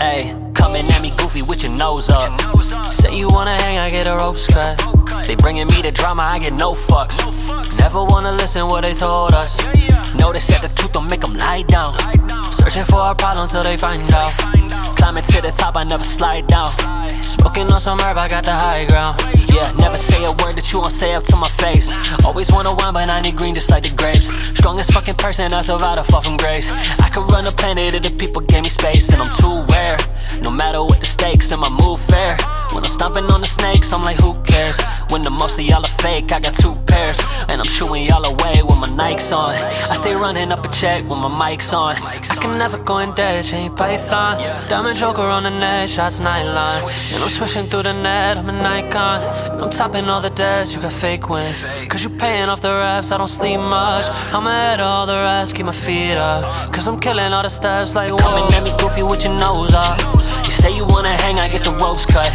Coming at me goofy with your nose up. Say you wanna hang, I get a ropes cut. They bringing me the drama, I get no fucks. Never wanna listen what they told us. Notice that the truth don't make them lie down. Searching for a problem till they find out. Climbing to the top, I never slide down. Smoking on some herb, I got the high ground. Yeah, never you won't say up to my face. Always wanna wine, but I need green just like the grapes. Strongest fucking person, I survived a fall from grace. I could run a planet if the people gave me space, and I'm too aware. No matter what the stakes, and my move fair. When I'm stomping on the snakes, I'm like, who cares? When the most of y'all are fake, I got two pairs. And I'm shooing y'all away with my Nikes on. I stay running up a check with my mics on. I can never go in dead, chain python. Diamond joker on the net, shots nightline. And I'm swishing through the net, I'm an icon. And I'm topping all the debts, you got fake wins. Cause you paying off the refs, I don't sleep much. I'm ahead of all the rest, keep my feet up. Cause I'm killing all the steps like, whoa. Coming at me goofy with your nose up. You say you wanna hang, I get the ropes cut.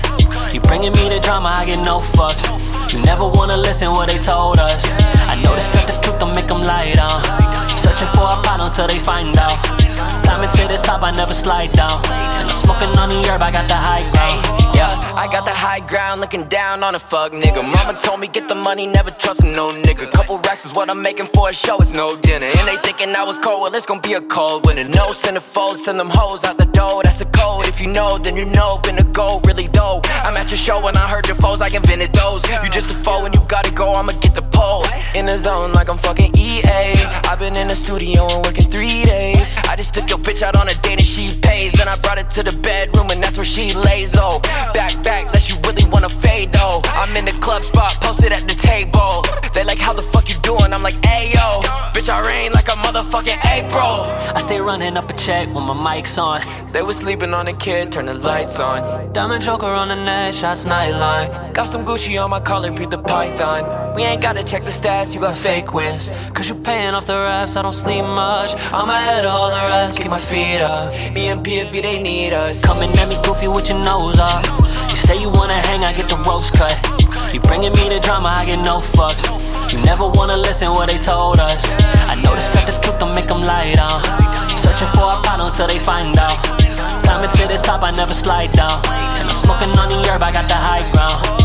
You bringing me the drama, I get no fucks. You never wanna listen what they told us. I know notice that the truth don't make them lie down. Searching for a pot until they find out. Climbing to the top, I never slide down. And I'm smoking on the herb, I got the high ground. I got the high ground, looking down on a fuck nigga. Mama told me get the money, never trust no nigga. Couple racks is what I'm making for a show, it's no dinner. And they thinking I was cold, well it's gonna be a cold winter. No centerfold, send them hoes out the door, that's a code. If you know, then you know, been a go, really though. I'm at your show and I heard your foes, I invented those. You just a foe and you gotta go, I'ma get the pole. In the zone like I'm fucking EA. I've been in the studio and working three days. I just took your bitch out on a date and she pays. Then I brought it to the bedroom and that's where she lays, oh. Back, back, unless you really wanna fade though. I'm in the club spot, posted at the table. They like, how the fuck you doing? I'm like, ayo. Bitch, I rain like a motherfucking April. I stay running up a check with my mics on. They was sleeping on the kid, turn the lights on. Diamond choker on the net, shots nightline. Got some Gucci on my collar, beat the python. We ain't gotta check the stats, you got fake wins. Cause you paying off the refs, I don't sleep much. I'm ahead of all the rest, keep my feet up. Me and PFV, they need us. Coming at me goofy with your nose up. You say you wanna hang, I get the ropes cut. You bringing me the drama, I get no fucks. You never wanna listen what they told us. I that the truth don't make them lie down. Searching for a pot until they find out. Climbing to the top, I never slide down. And I'm smoking on the herb, I got the high ground.